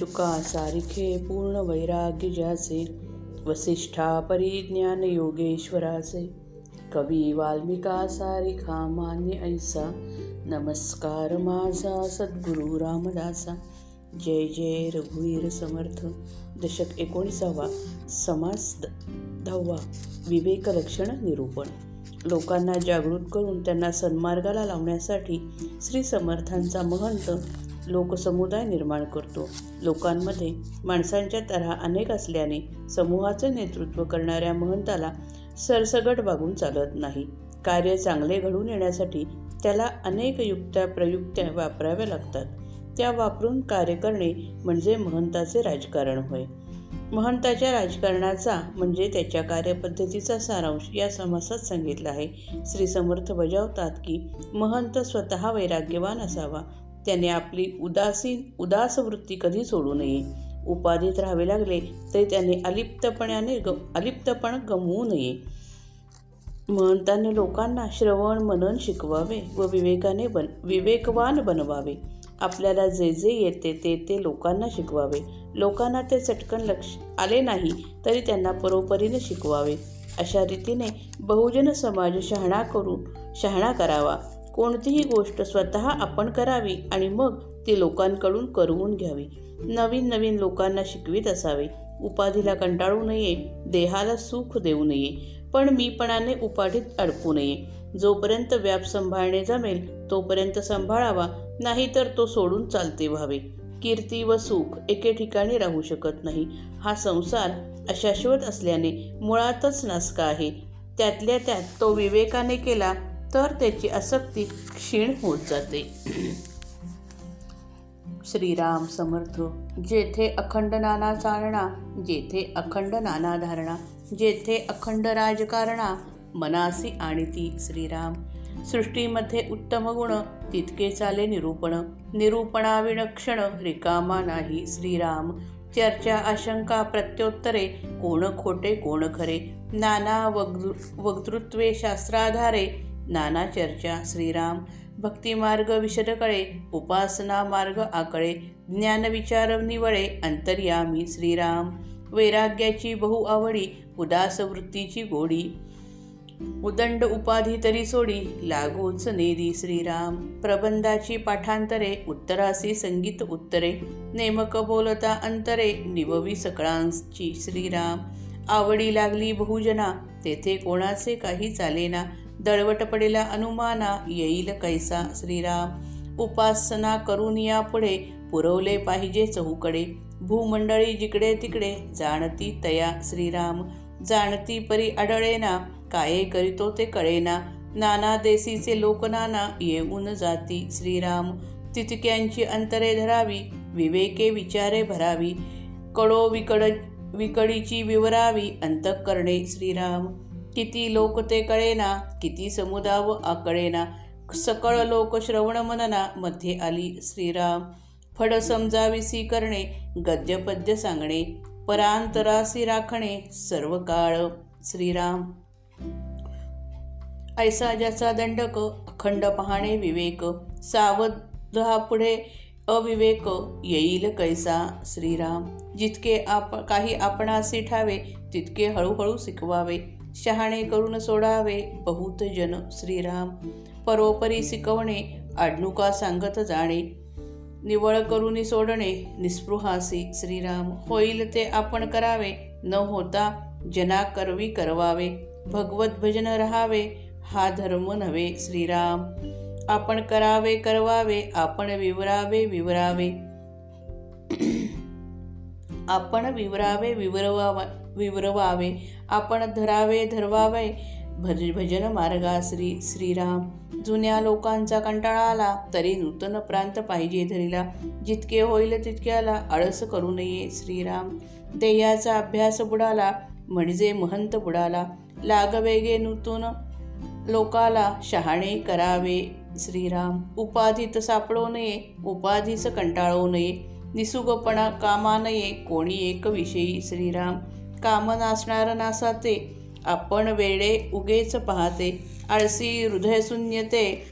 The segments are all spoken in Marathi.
शुका सारिखे पूर्ण वैराग्य ज्याचे वसिष्ठा परिज्ञान योगेश्वराचे कवी वाल्मिका सारिखा मान्य ऐसा नमस्कार माझा सद्गुरू रामदासा। जय जय रघुवीर समर्थ। दशक एकोणीसावा समास दहावा विवेकलक्षण निरूपण। लोकांना जागृत करून त्यांना सन्मार्गाला लावण्यासाठी श्री समर्थांचा महंत लोकसमुदाय निर्माण करतो. लोकांमध्ये माणसांच्या तऱ्हा अनेक असल्याने समूहाचं नेतृत्व करणाऱ्या महंताला सरसगट वागून चालत नाही. कार्य चांगले घडून येण्यासाठी त्याला अनेक युक्त्या प्रयुक्त्या वापराव्या लागतात. त्या वापरून कार्य करणे म्हणजे महंताचे राजकारण होय. महंताच्या राजकारणाचा म्हणजे त्याच्या कार्यपद्धतीचा सारांश या समासात सांगितला आहे. श्री समर्थ बजावतात की महंत स्वतः वैराग्यवान असावा. त्याने आपली उदासीन उदास वृत्ती कधी सोडू नये? उपाधीत राहावे लागले तरी त्याने अलिप्तपणाने ग अलिप्तपण गमवू नये. महंताने लोकांना श्रवण मनन शिकवावे व विवेकाने बन विवेकवान बनवावे. आपल्याला जे जे येते ते ते लोकांना शिकवावे. लोकांना ते चटकन लक्ष आले नाही तरी त्यांना परोपरीने शिकवावे. अशा रीतीने बहुजन समाज शहाणा करून शहाणा करावा. कोणतीही गोष्ट स्वतः आपण करावी आणि मग ती लोकांकडून करवून घ्यावी. नवीन नवीन लोकांना शिकवित असावे. उपाधीला कंटाळू नये. देहाला सुख देऊ नये. पण मीपणाने उपाधीत अडकू नये. जोपर्यंत व्याप सांभाळणे जमेल तोपर्यंत सांभाळावा. नाहीतर तो सोडून चालते व्हावे. कीर्ती व सुख एके ठिकाणी राहू शकत नाही. हा संसार अशाश्वत असल्याने मुळातच नासका आहे. त्यातल्या त्यात तो विवेकाने केला तर त्याची आसक्ती क्षीण होत जाते. श्रीराम समर्थ जेथे अखंड नाना चालणा जेथे अखंड नाना धारणा जेथे अखंड राजकारणा मनासी आणि ती श्रीराम. सृष्टीमध्ये उत्तम गुण तितके चाले निरूपण निरूपणाविणक्षण रिकामा नाही श्रीराम. चर्चा आशंका प्रत्योत्तरे कोण खोटे कोण खरे नाना वक्तृ वक्तृत्वे शास्त्राधारे नाना चर्चा श्रीराम भक्तिमार्ग विशदकळे उपासना मार्ग आकळे ज्ञानविचार निवळे अंतर्यामी श्रीराम वैराग्याची बहु आवडी उदास वृत्तीची गोडी उदंड उपाधी तरी सोडी लागूच नेदी श्रीराम प्रबंधाची पाठांतरे उत्तरासी संगीत उत्तरे नेमक बोलता अंतरे निववी सकळांची श्रीराम आवडी लागली बहुजना तेथे कोणाचे काही चालेना दळवट पडेला अनुमाना येईल कैसा श्रीराम. उपासना करून यापुढे पुरवले पाहिजे चहूकडे भूमंडळी जिकडे तिकडे जाणती तया श्रीराम. जाणती परी आढळेना काय करीतो ते कळेना. नाना देसीचे लोकनाना येऊन जाती श्रीराम. तितक्यांची अंतरे धरावी विवेके विचारे भरावी. कडो विकड विकडीची विवरावी अंतःकरणे श्रीराम. किती लोक ते कळेना किती समुदाव आकळेना. सकळ लोक श्रवण मनना मध्ये आली श्रीराम. फड समजाविसी करणे गद्यपद्य सांगणे परांतरासी राखणे सर्व काळ श्रीराम. ऐसा ज्याचा दंडक अखंड पाहणे विवेक सावध पुढे अविवेक येईल कैसा श्रीराम. जितके आप काही आपणासी ठावे तितके हळूहळू शिकवावे. शहाणे करून सोडावे बहुत जन श्रीराम. परोपरी शिकवणे आडणुका सांगत जाणे. निवळ करून सोडणे निस्पृहासी श्रीराम. होईल ते आपण करावे न होता जना करवी करवावे. भगवत भजन रहावे हा धर्म नव्हे श्रीराम. आपण करावे करवावे आपण विवरावे विवरावे. आपण विवरावे विवरवा विवरवावे. आपण धरावे धरवावे. भज भजन मार्गा श्री श्रीराम. जुन्या लोकांचा कंटाळा आला तरी नूतन प्रांत पाहिजे धरीला. जितके होईल तितक्याला आळस करू नये श्रीराम. देयाचा अभ्यास बुडाला म्हणजे महंत बुडाला. लागवेगे नूतन लोकाला शहाणे करावे श्रीराम. उपाधीत सापडू नये उपाधीच कंटाळू नये. निसुगपणा कामा नये कोणी एक विषयी श्रीराम. काम नासणार नासाते आपण वेळे उगेच पाहते. आळसी हृदयशून्यते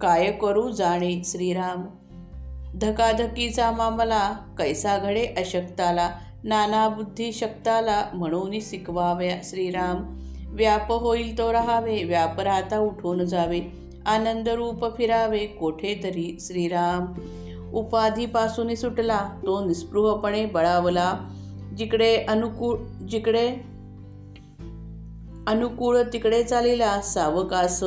काय करू जाणे श्रीराम? धकाधकीचा मामला कैसा घडे अशक्ताला? नाना बुद्धी शक्ताला म्हणून शिकवाव्या श्रीराम. व्याप होईल तो राहावे व्याप राहता उठून जावे. आनंद रूप फिरावे कोठे तरी श्रीराम. उपाधीपासून सुटला तो निस्पृहपणे बळावला. जिकडे अनुकूळ जिकडे अनुकूळ तिकडे चालिला सावकास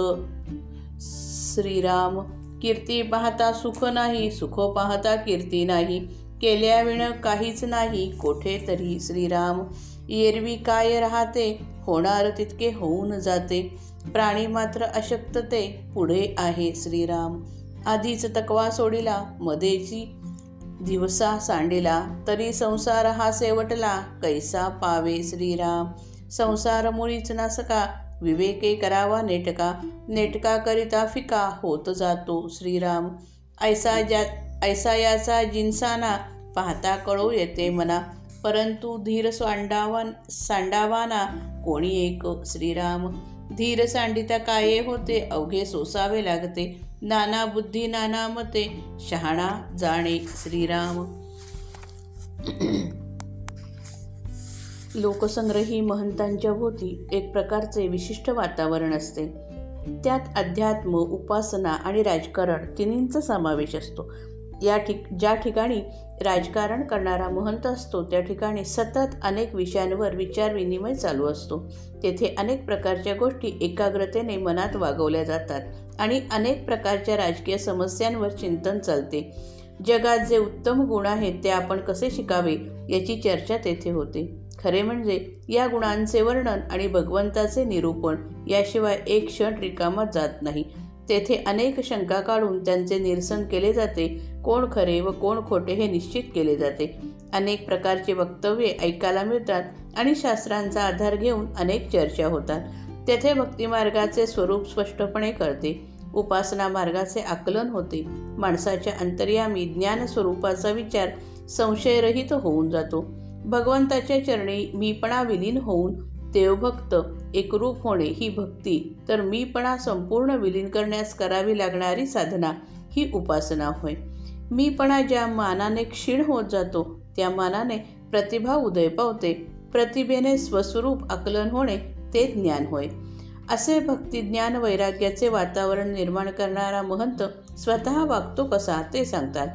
श्रीराम कीर्ती पाहता सुख नाही सुख पाहता कीर्ती नाही. केल्याविण काहीच नाही कोठे तरी श्रीराम. एरवी काय राहते होणार तितके होऊन जाते. प्राणी मात्र अशक्तते पुढे आहे श्रीराम. आधीच तकवा सोडिला मदेची दिवसा सांडिला तरी संसार हा सेवटला कैसा पावे श्रीराम? संसार मुळीच नासका विवेके करावा नेटका. नेटका करिता फिका होत जातो श्रीराम. ऐसा जा ऐसा याचा जिन्साना पाहता कळू येते मना. परंतु धीर सांडावा सांडावाना कोणी एक श्रीराम? धीर सांडिता काये होते अवघे सोसावे लागते. नाना बुद्धी नाना मते शहाणा जाणे श्रीराम. लोकसंग्रही महंतांच्या भोवती एक प्रकारचे विशिष्ट वातावरण असते. त्यात अध्यात्म उपासना आणि राजकारण तिन्हींचा समावेश असतो. या ठिक ज्या ठिकाणी राजकारण करणारा महंत असतो त्या ठिकाणी सतत अनेक विषयांवर विचारविनिमय चालू असतो. तेथे अनेक प्रकारच्या गोष्टी एकाग्रतेने मनात वागवल्या जातात आणि अनेक प्रकारच्या राजकीय समस्यांवर चिंतन चालते. जगात जे उत्तम गुण आहेत ते आपण कसे शिकावे याची चर्चा तेथे होते. खरे म्हणजे या गुणांचे वर्णन आणि भगवंताचे निरूपण याशिवाय एक क्षण रिकामा जात नाही. तेथे अनेक शंका काढून त्यांचे निरसन केले जाते. कोण खरे व कोण खोटे हे निश्चित केले जाते. अनेक प्रकारचे वक्तव्ये ऐकायला मिळतात आणि शास्त्रांचा आधार घेऊन अनेक चर्चा होतात. तेथे भक्तिमार्गाचे स्वरूप स्पष्टपणे करते उपासना मार्गाचे आकलन होते. माणसाच्या अंतर्यामी ज्ञान स्वरूपाचा विचार संशयरहित होऊन जातो. भगवंताच्या चरणी मीपणा विलीन होऊन देवभक्त एकरूप होणे ही भक्ती तर मीपणा संपूर्ण विलीन करण्यास करावी लागणारी साधना ही उपासना होय. मीपणा ज्या मानाने क्षीण होत जातो त्या मानाने प्रतिभा उदय पावते प्रतिभेने स्वस्वरूप आकलन होणे ते ज्ञान होय. असे भक्ती ज्ञान वैराग्याचे वातावरण निर्माण करणारा महंत स्वतः वागतो कसा ते सांगतात.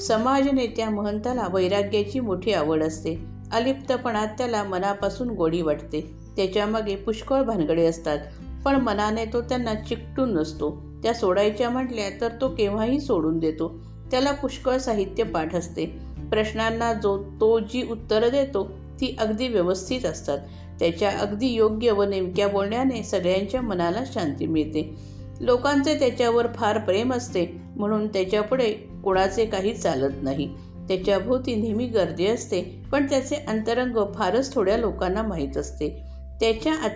समाज नेत्या महंताला वैराग्याची मोठी आवड असते. अलिप्तपणात त्याला मनापासून गोडी वाटते. त्याच्यामागे पुष्कळ भानगडे असतात पण मनाने तो त्यांना चिकटून नसतो. त्या सोडायच्या म्हटल्या तर तो केव्हाही सोडून देतो. त्याला पुष्कळ साहित्य पाठ असते. प्रश्नांना जो तो जी उत्तरं देतो ती अगदी व्यवस्थित असतात. त्याच्या अगदी योग्य व नेमक्या बोलण्याने सगळ्यांच्या मनाला शांती मिळते. लोकांचे त्याच्यावर फार प्रेम असते म्हणून त्याच्यापुढे कोणाचे काही चालत नाही. त्याच्या भोवती नेहमी गर्दी असते पण त्याचे अंतरंग फारच थोड्या लोकांना माहीत असते. त्याच्या आत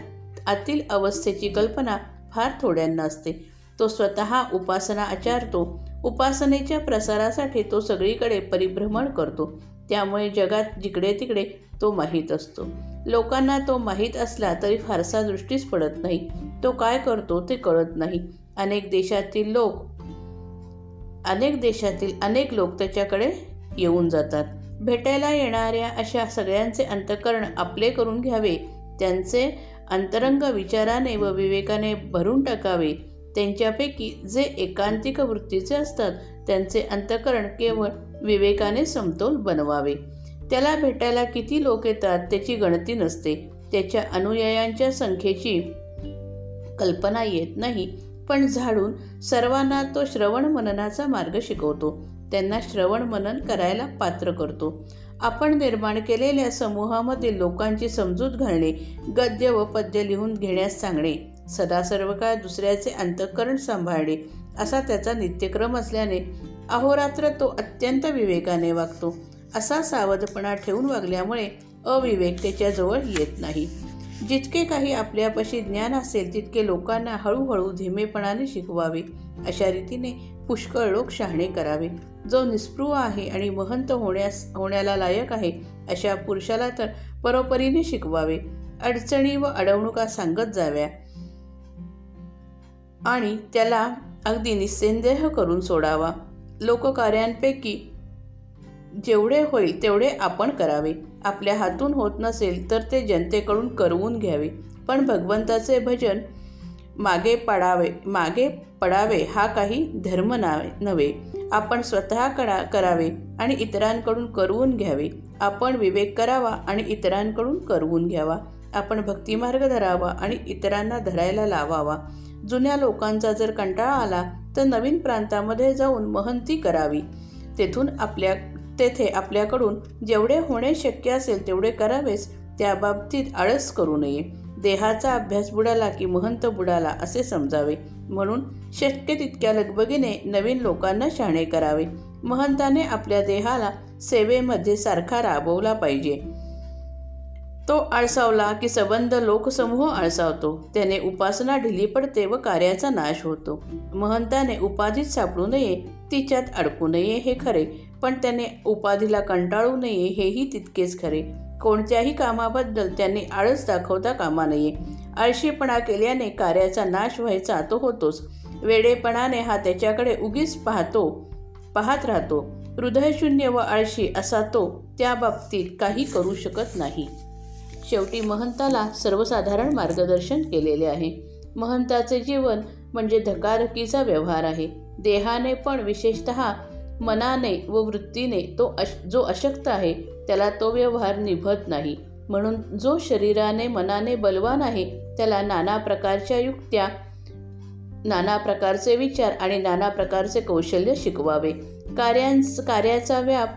आतील अवस्थेची कल्पना फार थोड्यांना असते. तो स्वतः उपासना आचारतो. उपासनेच्या प्रसारासाठी तो सगळीकडे परिभ्रमण करतो. त्यामुळे जगात जिकडे तिकडे तो माहीत असतो. लोकांना तो माहीत असला तरी फारसा दृष्टीच पडत नाही. तो काय करतो ते कळत नाही. अनेक देशातील लोक अनेक देशातील अनेक लोक त्याच्याकडे येऊन जातात. भेटायला येणाऱ्या अशा सगळ्यांचे अंतकरण आपले करून घ्यावे. त्यांचे अंतरंग विचाराने व विवेकाने भरून टाकावे. त्यांच्यापैकी जे एकांतिक वृत्तीचे असतात त्यांचे अंतकरण केवळ विवेकाने समतोल बनवावे. त्याला भेटायला किती लोक येतात त्याची गणती नसते. त्याच्या अनुयायांच्या संख्येची कल्पना येत नाही. पण झाडून सर्वांना तो श्रवण मननाचा मार्ग शिकवतो. त्यांना श्रवण मनन करायला पात्र करतो. आपण निर्माण केलेल्या समूहामधील लोकांची समजूत घालणे गद्य व पद्य लिहून घेण्यास सांगणे सदा सर्व काळ दुसऱ्याचे अंतःकरण सांभाळणे असा त्याचा नित्यक्रम असल्याने अहोरात्र तो अत्यंत विवेकाने वागतो. असा सावधपणा ठेवून वागल्यामुळे अविवेक त्याच्याजवळ येत नाही. जितके काही आपल्यापाशी ज्ञान असेल तितके लोकांना हळूहळू धीमेपणाने शिकवावे. अशा रीतीने पुष्कळ लोक शहाणे करावे. जो निस्पृह आहे आणि महंत होण्यास होण्याला लायक आहे अशा पुरुषाला तर परोपरीने शिकवावे अडचणी व अडवणुका सांगत जाव्या. आणि त्याला अगदी निस्संदेह करून सोडावा. लोककार्यांपैकी जेवढे होईल तेवढे आपण करावे. आपल्या हातून होत नसेल तर ते जनतेकडून करवून घ्यावे. पण भगवंताचे भजन मागे पडावे मागे पडावे हा काही धर्म नावे नव्हे. आपण स्वतः करा करावे आणि इतरांकडून करवून घ्यावे. आपण विवेक करावा आणि इतरांकडून करवून घ्यावा. आपण भक्तिमार्ग धरावा आणि इतरांना धरायला लावावा. जुन्या लोकांचा जर कंटाळा आला तर नवीन प्रांतामध्ये जाऊन महंती करावी. तेथून आपल्या तेथे आपल्याकडून जेवढे होणे शक्य असेल तेवढे करावेच. त्या बाबतीत आळस करू नये. देहाचा अभ्यास बुडाला की महंत बुडाला असे समजावे. म्हणून शक्य तितक्या लगबगीने नवीन लोकांना शहाणे करावे. महंताने आपल्या देहाला सेवेमध्ये सारखा राबवला पाहिजे. तो आळसावला की सबंध लोकसमूह आळसावतो. त्याने उपासना ढिली पडते व कार्याचा नाश होतो. महंताने उपाधीत सापडू नये तिच्यात अडकू नये हे खरे. पण त्याने उपाधीला कंटाळू नये हेही तितकेच खरे. कोणत्याही कामाबद्दल त्यांनी आळस दाखवता कामा नये. आळशीपणा केल्याने कार्याचा नाश व्हायचा तो होतोच. वेडेपणाने हा त्याच्याकडे उगीच पाहतो पाहत राहतो. हृदयशून्य व आळशी असा तो त्या बाबतीत काही करू शकत नाही. शेवटी महंताला सर्वसाधारण मार्गदर्शन केलेले आहे. महंताचे जीवन म्हणजे धकाधकीचा व्यवहार आहे. देहाने पण विशेषत मनाने व वृत्तीने तो अश जो अशक्त आहे त्याला तो व्यवहार निभत नाही. म्हणून जो शरीराने मनाने बलवान आहे त्याला नाना प्रकारच्या युक्त्या नाना प्रकारचे विचार आणि नाना प्रकारचे कौशल्य शिकवावे. कार्यांस कार्याचा व्याप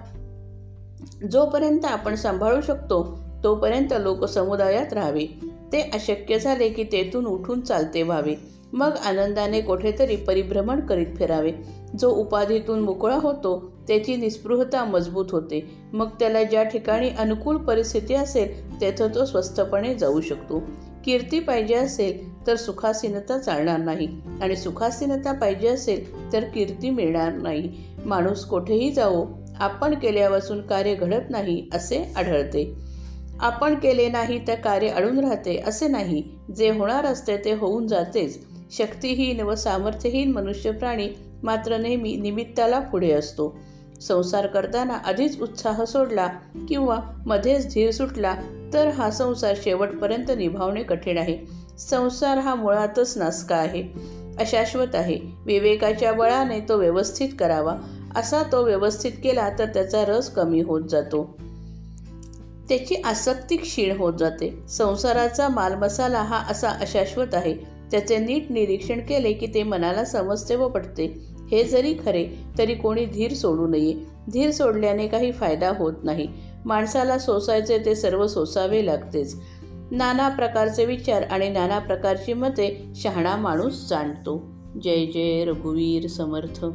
जोपर्यंत आपण सांभाळू शकतो तोपर्यंत लोक समुदायात राहावे. ते अशक्य झाले की तेथून उठून चालते व्हावे. मग आनंदाने कुठेतरी परिभ्रमण करीत फिरावे. जो उपाधीतून मोकळा होतो त्याची निस्पृहता मजबूत होते. मग त्याला ज्या ठिकाणी अनुकूल परिस्थिती असेल तेथं तो स्वस्थपणे जाऊ शकतो. कीर्ती पाहिजे असेल तर सुखासीनता चालणार नाही. आणि सुखासीनता पाहिजे असेल तर कीर्ती मिळणार नाही. माणूस कुठेही जाओ आपण केल्यापासून कार्य घडत नाही असे आढळते. आपण केले नाही तर कार्य अडून राहते असे नाही. जे होणार असते ते होऊन जातेच. शक्तिहीन व सामर्थ्यहीन मनुष्य प्राणी मात्र नेहमी निमित्ताला पुढे असतो. संसार करताना आधीच उत्साह सोडला किंवा मध्येच धीर सुटला तर हा संसार शेवटपर्यंत निभावणे कठीण आहे. संसार हा मुळातच नासका आहे. अशाश्वत आहे. विवेकाच्या बळाने तो व्यवस्थित करावा. असा तो व्यवस्थित केला तर त्याचा रस कमी होत जातो. त्याची आसक्ती क्षीण होत जाते. संसाराचा मालमसाला हा असा अशाश्वत आहे. त्याचे नीट निरीक्षण केले की ते मनाला समजते व पटते. हे जरी खरे तरी कोणी धीर सोडू नये. धीर सोडल्याने काही फायदा होत नाही. माणसाला सोसायचे ते सर्व सोसावे लागतेच. नाना प्रकारचे विचार आणि नाना प्रकारची मते शहाणा माणूस जाणतो. जय जय रघुवीर समर्थ.